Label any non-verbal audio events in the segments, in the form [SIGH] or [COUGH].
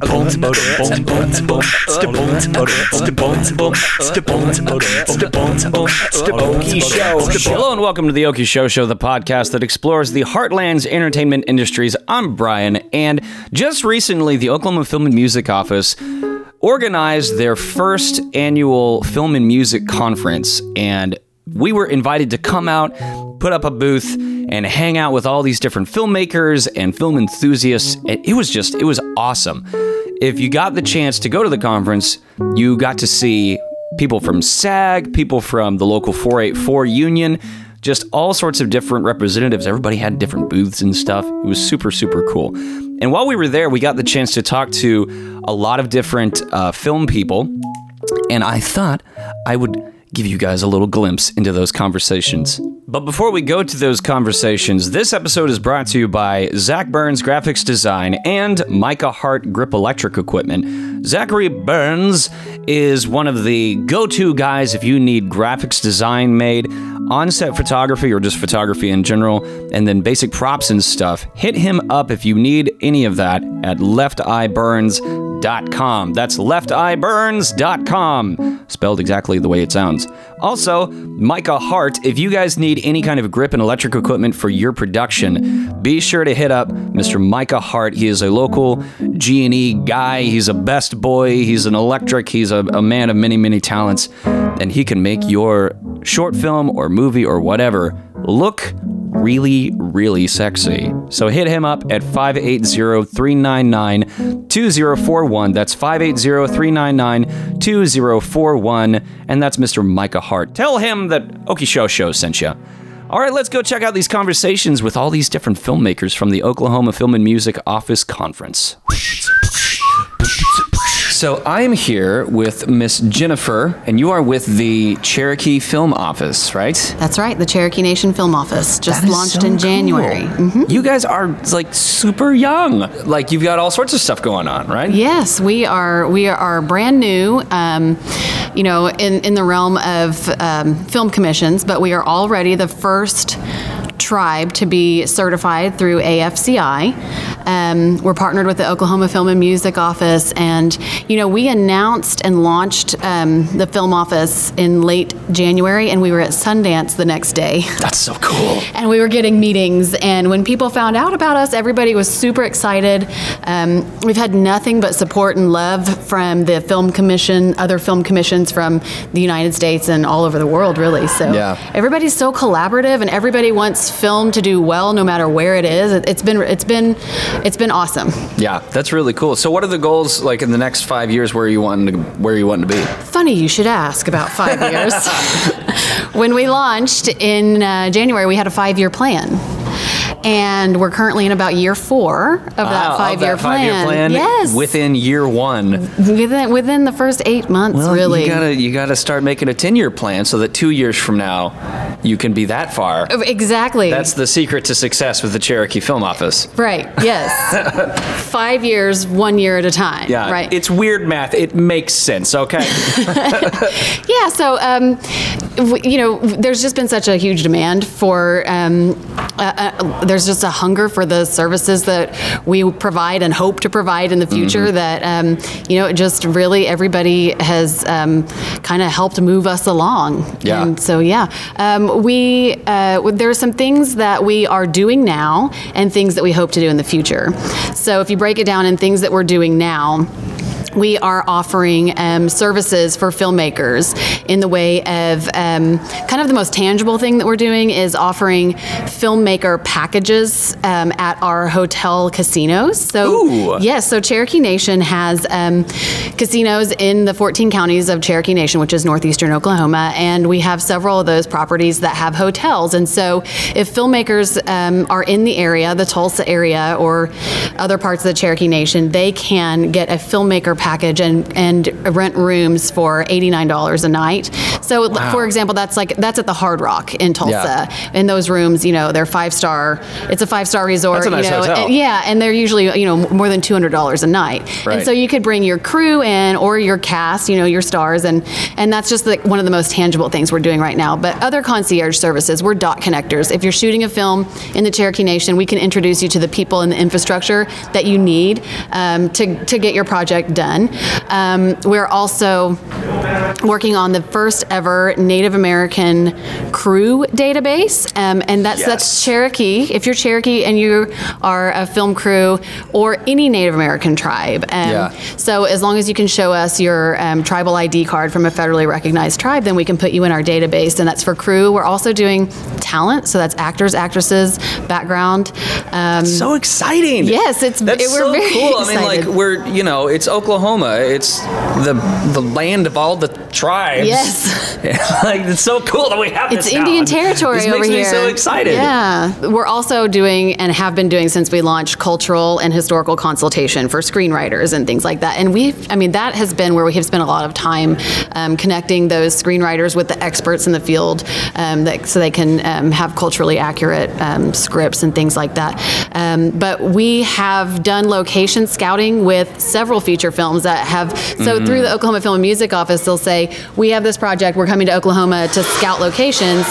Hello and welcome to the Oki Show Show, the podcast that explores the heartland's entertainment industries. I'm Brian, and just recently, the Oklahoma Film and Music Office organized their first annual film and music conference, and we were invited to come out, put up a booth, and hang out with all these different filmmakers and film enthusiasts. It was just, it was awesome. If you got the chance to go to the conference, you got to see people from SAG, people from the local 484 union, just all sorts of different representatives. Everybody had different booths and stuff. It was super, super cool. And while we were there, we got the chance to talk to a lot of different uh, film people. And I thought I would give you guys a little glimpse into those conversations. But before we go to those conversations, this episode is brought to you by Zach Burns Graphics Design and Micah Hart Grip Electric Equipment. Zachary Burns is one of the go to guys if you need graphics design made, on set photography or just photography in general, and then basic props and stuff. Hit him up if you need any of that at lefteyeburns.com. That's lefteyeburns.com, spelled exactly the way it sounds. Also, Micah Hart, if you guys need any kind of grip and electric equipment for your production, be sure to hit up Mr. Micah Hart. He is a local G&E guy. He's a best boy. He's an electric. He's a, a man of many, many talents. And he can make your short film or movie or whatever look really, really sexy. So hit him up at 580-399-2041. That's 580-399-2041. And that's Mr. Micah Hart. Tell him that Oki Show Show sent you. All right, let's go check out these conversations with all these different filmmakers from the Oklahoma Film and Music Office Conference. So I am here with Miss Jennifer, and you are with the Cherokee Film Office, right? That's right, the Cherokee Nation Film Office just launched so in January. cool. hmm You guys are like super young. Like you've got all sorts of stuff going on, right? Yes, we are. We are brand new, um, you know, in in the realm of um, film commissions, but we are already the first tribe to be certified through AFCI. Um, we're partnered with the Oklahoma Film and Music Office, and you know, we announced and launched um, the film office in late January, and we were at Sundance the next day. That's so cool. [LAUGHS] and we were getting meetings. And when people found out about us, everybody was super excited. Um, we've had nothing but support and love from the film commission, other film commissions from the United States and all over the world, really. So Yeah. everybody's so collaborative, and everybody wants film to do well, no matter where it is. It, it's been it's been it's been awesome. Yeah, that's really cool. So what are the goals like in the next five years? Where are you wanting to where are you wanting to be? Funny you should ask about five years. [LAUGHS] when we launched in uh, January, we had a five year plan. And we're currently in about year four of Wow, that of five year that five-year plan. Yes. Within year one. within, within the first eight months, Well, really. you gotta you gotta start making a ten year plan so that two years from now you can be that far. exactly. That's the secret to success with the Cherokee Film Office. right. Yes. [LAUGHS] five years, one year at a time. Yeah, Right. It's weird math. It makes sense. Okay. [LAUGHS] [LAUGHS] Yeah, so um, you know, there's just been such a huge demand for. Um, uh, uh, there's just a hunger for the services that we provide and hope to provide in the future. That um, you know, just really everybody has um, kind of helped move us along. Yeah. And so yeah, um, we uh, there are some things that we are doing now and things that we hope to do in the future. So if you break it down in things that we're doing now we are offering um, services for filmmakers in the way of um, kind of the most tangible thing that we're doing is offering filmmaker packages um, at our hotel casinos. So, yes, so Cherokee Nation has um, casinos in the 14 counties of Cherokee Nation, which is northeastern Oklahoma, and we have several of those properties that have hotels. And so, if filmmakers um, are in the area, the Tulsa area, or other parts of the Cherokee Nation, they can get a filmmaker package and, and rent rooms for $89 a night. So, for example, that's like that's at the Hard Rock in Tulsa. Yeah. In those rooms, you know, they're five star. It's a five star resort. That's a nice you know, hotel. and- yeah, and they're usually you know more than two hundred dollars a night. Right. And so you could bring your crew in or your cast, you know, your stars, and and that's just like one of the most tangible things we're doing right now. But other concierge services, we're dot connectors. If you're shooting a film in the Cherokee Nation, we can introduce you to the people and the infrastructure that you need um, to to get your project done. Um, we're also working on the first ever Native American crew database, um, and that's Yes. that's Cherokee. If you're Cherokee and you are a film crew or any Native American tribe, um, Yeah. so as long as you can show us your um, tribal ID card from a federally recognized tribe, then we can put you in our database, and that's for crew. We're also doing talent, so that's actors, actresses, background. Um, So exciting! Yes, it's- that's it- so very cool. I mean, [LAUGHS] like we're you know, it's Oklahoma. It's the the land of all the tribes. Yes. [LAUGHS] like it's so cool that we have It's this now. Indian territory this over makes here. me so excited. Yeah, we're also doing and have been doing since we launched cultural and historical consultation for screenwriters and things like that. And we, I mean, that has been where we have spent a lot of time um, connecting those screenwriters with the experts in the field, um, that, so they can um, have culturally accurate um, scripts and things like that. Um, but we have done location scouting with several feature films that have. So Mm. through the Oklahoma Film and Music Office, they'll say, "We have this project. We're coming to Oklahoma to scout locations."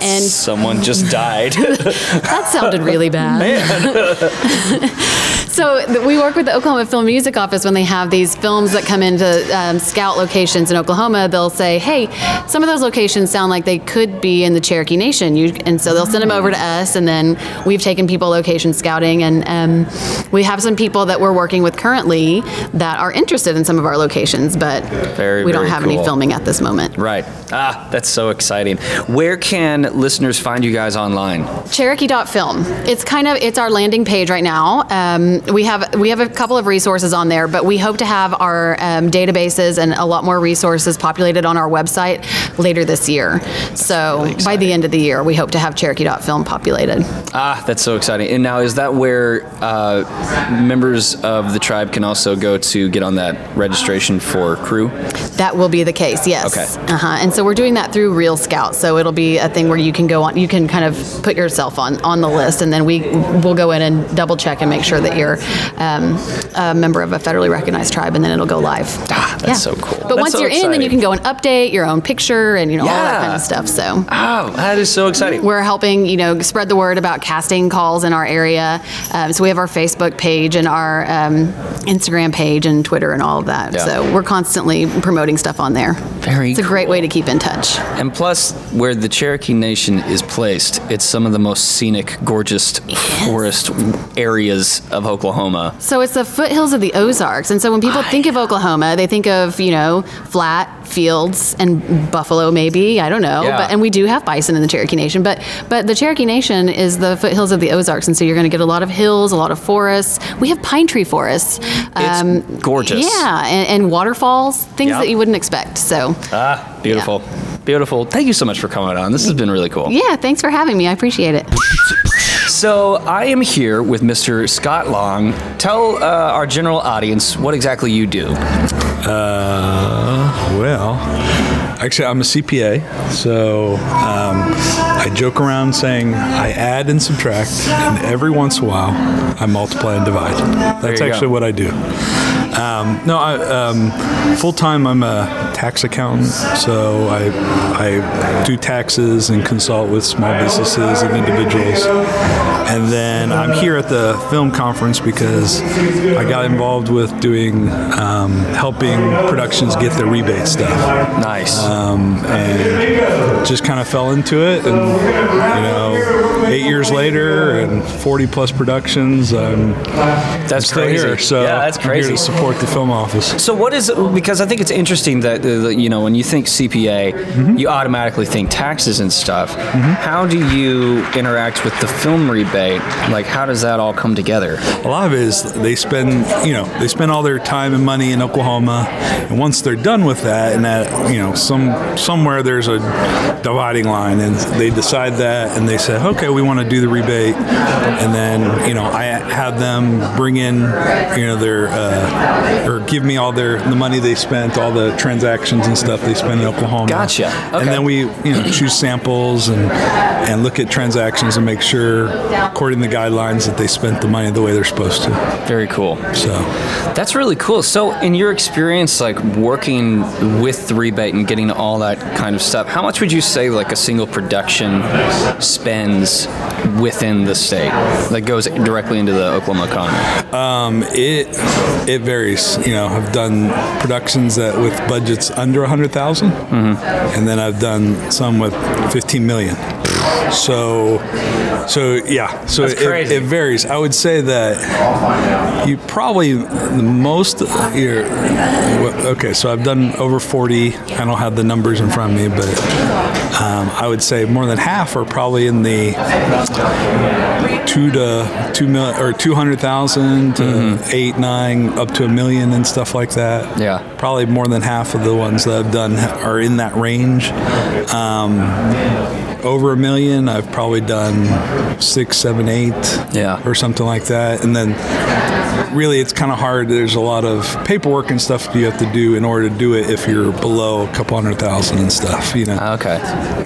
And Someone just died. [LAUGHS] that sounded really bad. [LAUGHS] so we work with the Oklahoma Film Music Office when they have these films that come into um, scout locations in Oklahoma. They'll say, "Hey, some of those locations sound like they could be in the Cherokee Nation," you, and so they'll send them over to us, and then we've taken people location scouting, and um, we have some people that we're working with currently that are interested in some of our locations, but Very, we don't have cool. any filming at this moment. right. Ah, that's so exciting. Where can listeners find you guys online? Cherokee.film. It's kind of it's our landing page right now. Um, we have we have a couple of resources on there, but we hope to have our um, databases and a lot more resources populated on our website later this year. So really by the end of the year, we hope to have Cherokee.film populated. Ah, that's so exciting. And now, is that where uh, members of the tribe can also go to get on that registration for crew? That will be the case, yes. Okay. Uh-huh. And so we're doing that through Reel-Scout. So it'll be a thing where you can go on, you can kind of put yourself on on the list, and then we will go in and double check and make sure that you're um, a member of a federally recognized tribe, and then it'll go live. Ah, that's so cool. But That's once so you're in, then you can go and update your own picture and you know all that kind of stuff. So. Oh, that is so exciting. We're helping, you know, spread the word about casting calls in our area. Um, so we have our Facebook page and our um, Instagram page and Twitter and all of that. Yeah. So we're constantly promoting stuff on there. Very It's a great way to keep in touch. And plus, where the Cherokee Nation is placed, it's some of the most scenic, gorgeous forest areas of Oklahoma. So it's the foothills of the Ozarks. And so when people think of Oklahoma, they think of, you know, flat fields and buffalo maybe, I don't know. Yeah. But and we do have bison in the Cherokee Nation, but but the Cherokee Nation is the foothills of the Ozarks and so you're going to get a lot of hills, a lot of forests. We have pine tree forests. Um, It's gorgeous. Yeah, and, and waterfalls, things Yep. that you wouldn't expect. So, Ah, beautiful. Beautiful. Thank you so much for coming on. This has been really cool. yeah, thanks for having me. I appreciate it. [LAUGHS] So, I am here with Mr. Scott Long. Tell uh, our general audience what exactly you do. Uh, well, actually, I'm a CPA, so um, I joke around saying I add and subtract, and every once in a while, I multiply and divide. That's you go. actually what I do. Um, no, I, um, full time I'm a tax accountant, so I I do taxes and consult with small businesses and individuals. And then I'm here at the film conference because I got involved with doing um, helping productions get their rebate stuff Nice. um, and just kind of fell into it. And you know, eight years later and 40 plus productions, I'm that's still crazy. here. So yeah, that's I'm here crazy. to support the film office. So what is because I think it's interesting that uh, you know when you think CPA, Mm-hmm. you automatically think taxes and stuff. How do you interact with the film rebate? Like how does that all come together? A lot of it is they spend, you know, they spend all their time and money in Oklahoma, and once they're done with that, and that, you know, some somewhere there's a dividing line, and they decide that, and they say, okay, we want to do the rebate, and then you know I have them bring in you know their uh, or give me all their the money they spent, all the transactions and stuff they spent in Oklahoma. Gotcha. Okay. And then we you know choose samples and and look at transactions and make sure according to the guidelines that they spent the money the way they're supposed to. Very cool. So That's really cool. So, in your experience, like working with the rebate and getting all that kind of stuff, how much would you say like a single production spends within the state that goes directly into the Oklahoma economy? Um, it it varies. You know, I've done productions that with budgets under a hundred and then I've done some with fifteen million. So, so yeah. So it, it varies. I would say that you probably the most. You're, okay, so I've done over forty. I don't have the numbers in front of me, but um, I would say more than half are probably in the two to two mil or two hundred thousand to eight, nine, up to a million and stuff like that. Yeah. probably more than half of the ones that I've done are in that range. Um, over a million, I've probably done six, seven, eight, Yeah. or something like that. And then really, it's kind of hard. There's a lot of paperwork and stuff you have to do in order to do it if you're below a couple hundred thousand and stuff. You know Okay.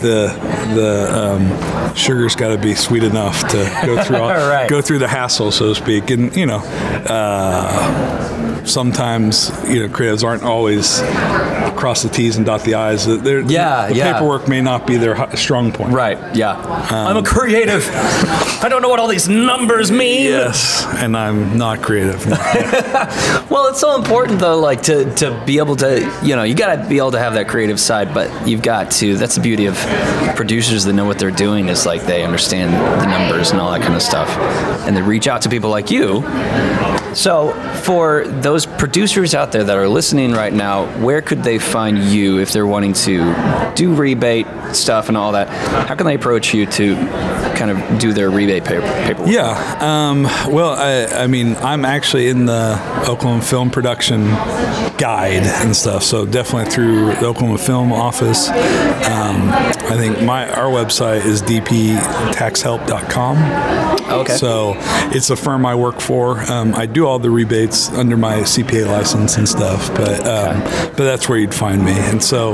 the the um, sugar's got to be sweet enough to go [LAUGHS] through all, Right. go through the hassle, so to speak. And you know, uh, sometimes you know creatives aren't always cross the T's and dot the I's. They're, Yeah, the yeah. paperwork may not be their strong point. Right. Yeah. Um, I'm a creative. I don't know what all these numbers mean. Yes, and I'm not creative. [LAUGHS] Well, it's so important though, like to, to be able to, you know, you got to be able to have that creative side, but you've got to. That's the beauty of producers that know what they're doing is like they understand the numbers and all that kind of stuff, and they reach out to people like you. So, for those producers out there that are listening right now, where could they find you if they're wanting to do rebate stuff and all that? How can they approach you to kind of do their rebate paper, paperwork? Yeah. Um, well, I, I mean, I'm actually in the Oklahoma Film Production Guide and stuff. So definitely through the Oklahoma Film Office. Um, I think my our website is dptaxhelp.com. Okay. So it's a firm I work for. Um, I do all the rebates under my CPA license and stuff, but um, but that's where you'd find me. And so,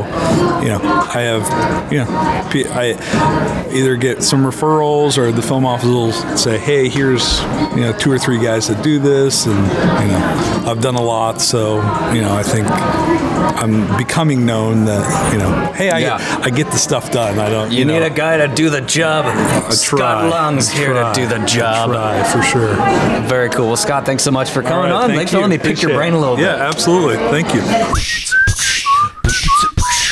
you know, I have, you know, I either get some referrals or the film office will say, hey, here's you know two or three guys that do this, and you know, I've done a lot, so you know, I think I'm becoming known that you know, hey, I Yeah. I get the stuff done. I don't. You know, need a guy to do the job. I Scott I here to do the Job. Try for sure. Very cool. Well, Scott, thanks so much for coming right, on. thank Thanks for letting me pick your brain a little it. bit. Yeah, absolutely. Thank you.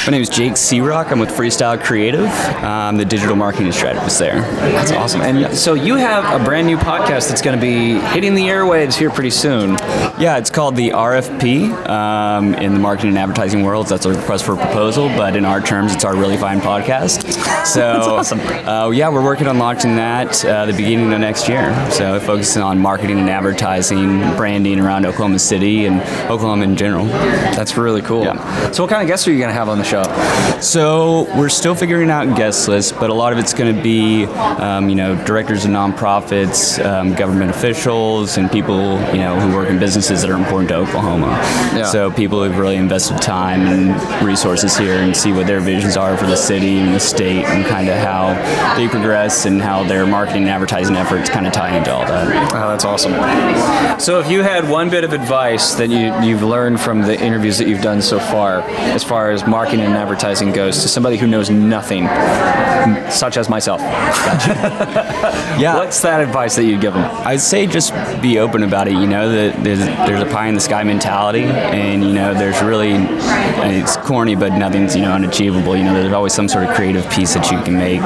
My name is Jake Searock. I'm with Freestyle Creative. I'm the digital marketing strategist there. That's awesome. And so you have a brand new podcast that's going to be hitting the airwaves here pretty soon. Yeah, it's called the RFP. Um, in the marketing and advertising world, that's a request for a proposal, but in our terms, it's our really fine podcast. [LAUGHS] So, That's awesome. Uh, yeah, we're working on launching that uh, the beginning of next year. So, focusing on marketing and advertising, branding around Oklahoma City and Oklahoma in general. That's really cool. Yeah. So what kind of guests are you going to have on the show? So we're still figuring out guest lists, but a lot of it's going to be, um, you know, directors of nonprofits, um, government officials, and people, you know, who work in businesses that are important to Oklahoma. Yeah. So people who've really invested time and resources here and see what their visions are for the city and the state and kind of how they progress and how their marketing and advertising efforts kind of tie into all that. Oh, that's awesome. So, if you had one bit of advice that you, you've learned from the interviews that you've done so far, as far as marketing and advertising goes, to somebody who knows nothing, such as myself, [LAUGHS] Yeah. what's that advice that you'd give them? I'd say just be open about it. You know that there's, there's a pie in the sky mentality, and you know there's really it's corny, but nothing's you know unachievable. You know there's always some sort of creative piece that you can make,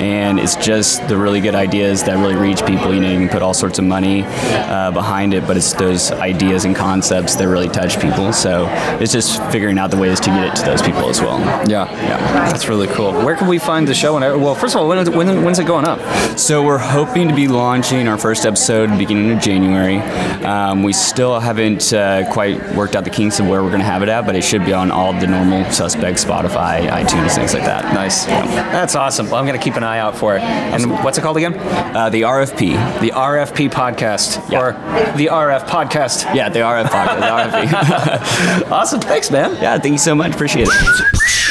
and it's just the really good ideas that really reach people. You know you can put all sorts of money uh, behind it, but it's those ideas and concepts that really touch people. So it's just figuring out the ways to get it to those people as well. Yeah, yeah, that's really cool. Where can we find the show? And well, first of all, when, when when's it going up? So we're hoping to be launching our first episode beginning of January. Um, we still haven't uh, quite worked out the kinks of where we're going to have it at, but it should be on all the normal suspects, Spotify, iTunes, things like that. Nice. That's awesome. Well, I'm going to keep an eye out for it. And what's it called again? Uh, the RFP. The RFP podcast Yeah. or the RF podcast. Yeah, the RF podcast. [LAUGHS] The RFP. [LAUGHS] Awesome. Thanks, man. yeah, thank you so much. Appreciate it.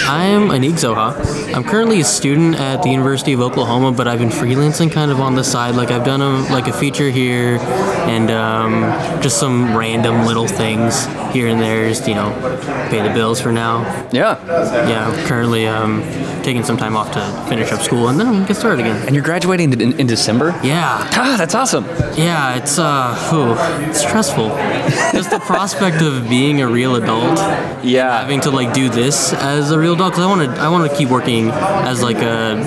I'm Aniq Zoha. I'm currently a student at the University of Oklahoma, but I've been freelancing kind of on the side. Like I've done a, like a feature here, and um, just some random little things here and there, just you know, pay the bills for now. Yeah. Yeah, I'm currently um, taking some time off to finish up school, and then I'm gonna get started again. And you're graduating in, in December? Yeah, Ah, that's awesome. yeah, it's uh, whew, it's stressful. Just the prospect of being a real adult [LAUGHS] Yeah. having to like do this as a real because I want to I want to keep working as like a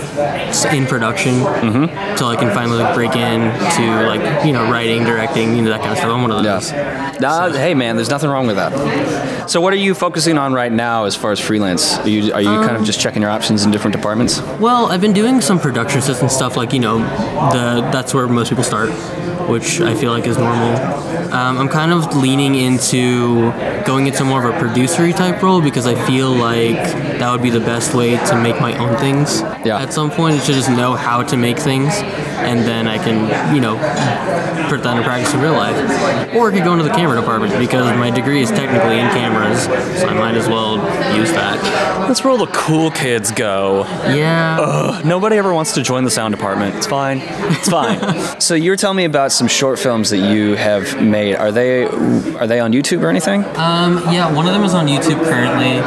in production Mm-hmm. so I can finally like, break in to like you know writing, directing, you know that kind of stuff. I'm one of those. Nah, hey man, there's nothing wrong with that. So what are you focusing on right now as far as freelance? Are you, are you kind of just checking your options in different departments? Well, I've been doing some production assistant stuff, like you know, the that's where most people start, which I feel like is normal. Um, I'm kind of leaning into going into more of a producery type role because I feel like that would be the best way to make my own things. Yeah. At some point, to just know how to make things, and then I can, you know, put that into practice in real life. Or I could go into the camera department because my degree is technically in cameras, so I might as well use that. That's where all the cool kids go. Yeah. Ugh, Nobody ever wants to join the sound department. It's fine. It's fine. [LAUGHS] so you were telling me about some short films that you have made. Are they are they on YouTube or anything? Um, yeah, one of them is on YouTube currently.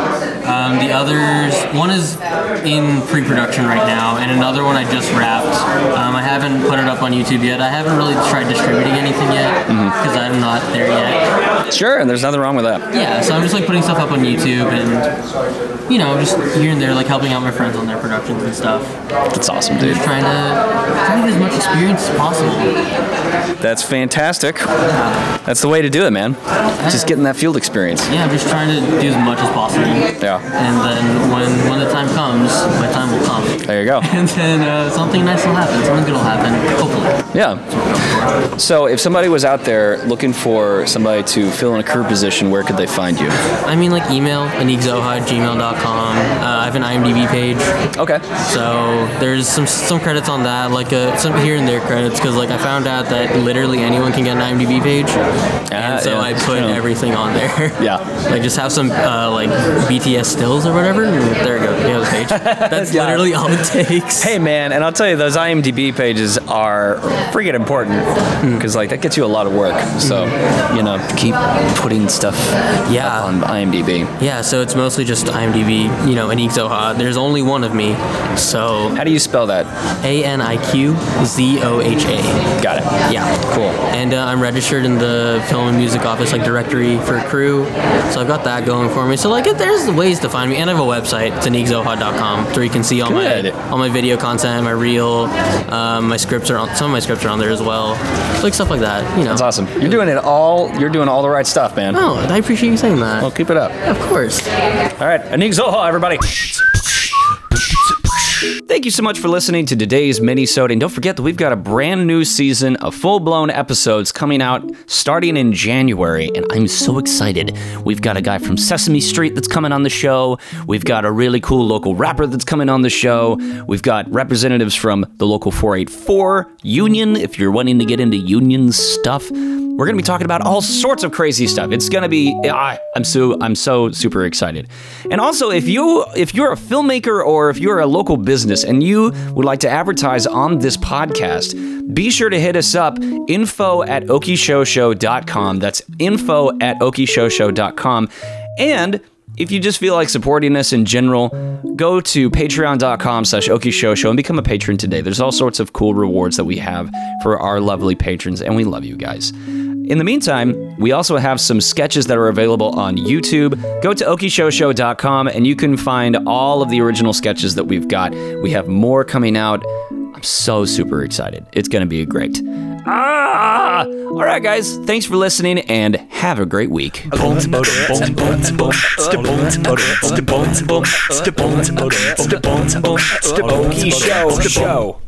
Um, the others, one is in pre-production right now, and another one I just wrapped. Um, I haven't put it up on YouTube yet. I haven't really tried distributing anything yet because I'm not there yet. Sure, and there's nothing wrong with that. Yeah, so I'm just like putting stuff up on YouTube and you know just here and there like helping out my friends on their productions and stuff. That's awesome, dude. Just trying to trying to get as much experience as possible. That's fantastic. That's the way to do it, man. Just getting that field experience. Yeah, I'm just trying to do as much as possible. Yeah. And then when when the time comes, my time will come. There you go. [LAUGHS] and then uh, something nice will happen. Something good will happen. Hopefully. Yeah. So if somebody was out there looking for somebody to fill in a crew position, where could they find you? I mean, like email aniqzoha at gmail.com. Uh, I have an IMDb page, Okay. so there's some some credits on that, like uh, some here and there credits, because like I found out that literally anyone can get an IMDb page, and so yeah, I put yeah. everything on there. [LAUGHS] Yeah. [LAUGHS] like just have some uh, like BTS stills or whatever. there you go. You have the page. [LAUGHS] That's Yeah. literally all it takes. Hey man, and I'll tell you, those IMDb pages are freaking important because like that gets you a lot of work. So you know, keep putting stuff Yeah. on IMDb. Yeah, so it's mostly just IMDb, you know, Aniq Zoha. There's only one of me, so How do you spell that? A N I Q Z O H A. Got it. Yeah. Cool. And uh, I'm registered in the film and music office, like directory for crew. So I've got that going for me. So like, there's ways to find me, and I have a website, it's aniqzoha.com, where you can see all Good. my all my video content, my reel, um, my scripts are on. Some of my scripts are on there as well, like stuff like that. You know. That's awesome. You're doing it all. You're doing all the right stuff, man. Oh, I appreciate you saying that. Well, keep it up. of course. All right, Aniq Zoha, everybody. Thank you so much for listening to today's mini-sode. And don't forget that we've got a brand new season of full-blown episodes coming out starting in January. And I'm so excited. We've got a guy from Sesame Street that's coming on the show. We've got a really cool local rapper that's coming on the show. We've got representatives from the local 484 union, if you're wanting to get into union stuff. We're going to be talking about all sorts of crazy stuff. It's going to be ah, I'm so I'm so super excited. And also if you if you're a filmmaker or if you're a local business and you would like to advertise on this podcast, be sure to hit us up info at okishoshow.com. That's info at okishoshow.com. And if you just feel like supporting us in general, go to patreon.com slash okishoshow and become a patron today. There's all sorts of cool rewards that we have for our lovely patrons, and we love you guys. In the meantime, we also have some sketches that are available on YouTube. Go to okishoshow.com and you can find all of the original sketches that we've got. We have more coming out. I'm so super excited. It's going to be great. Ah! All right, guys. Thanks for listening and have a great week. Show.